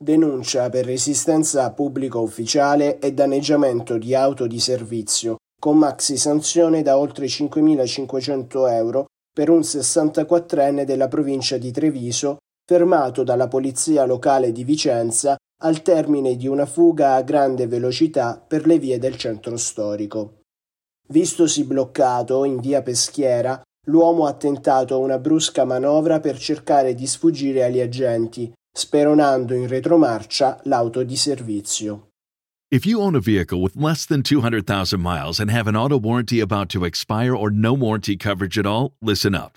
Denuncia per resistenza pubblica ufficiale e danneggiamento di auto di servizio, con maxi sanzione da oltre 5.500 euro per un 64enne della provincia di Treviso, fermato dalla polizia locale di Vicenza al termine di una fuga a grande velocità per le vie del centro storico. Vistosi bloccato in via Peschiera, l'uomo ha tentato una brusca manovra per cercare di sfuggire agli agenti, speronando in retromarcia l'auto di servizio. If you own a vehicle with less than 200,000 miles and have an auto warranty about to expire or no warranty coverage at all, listen up.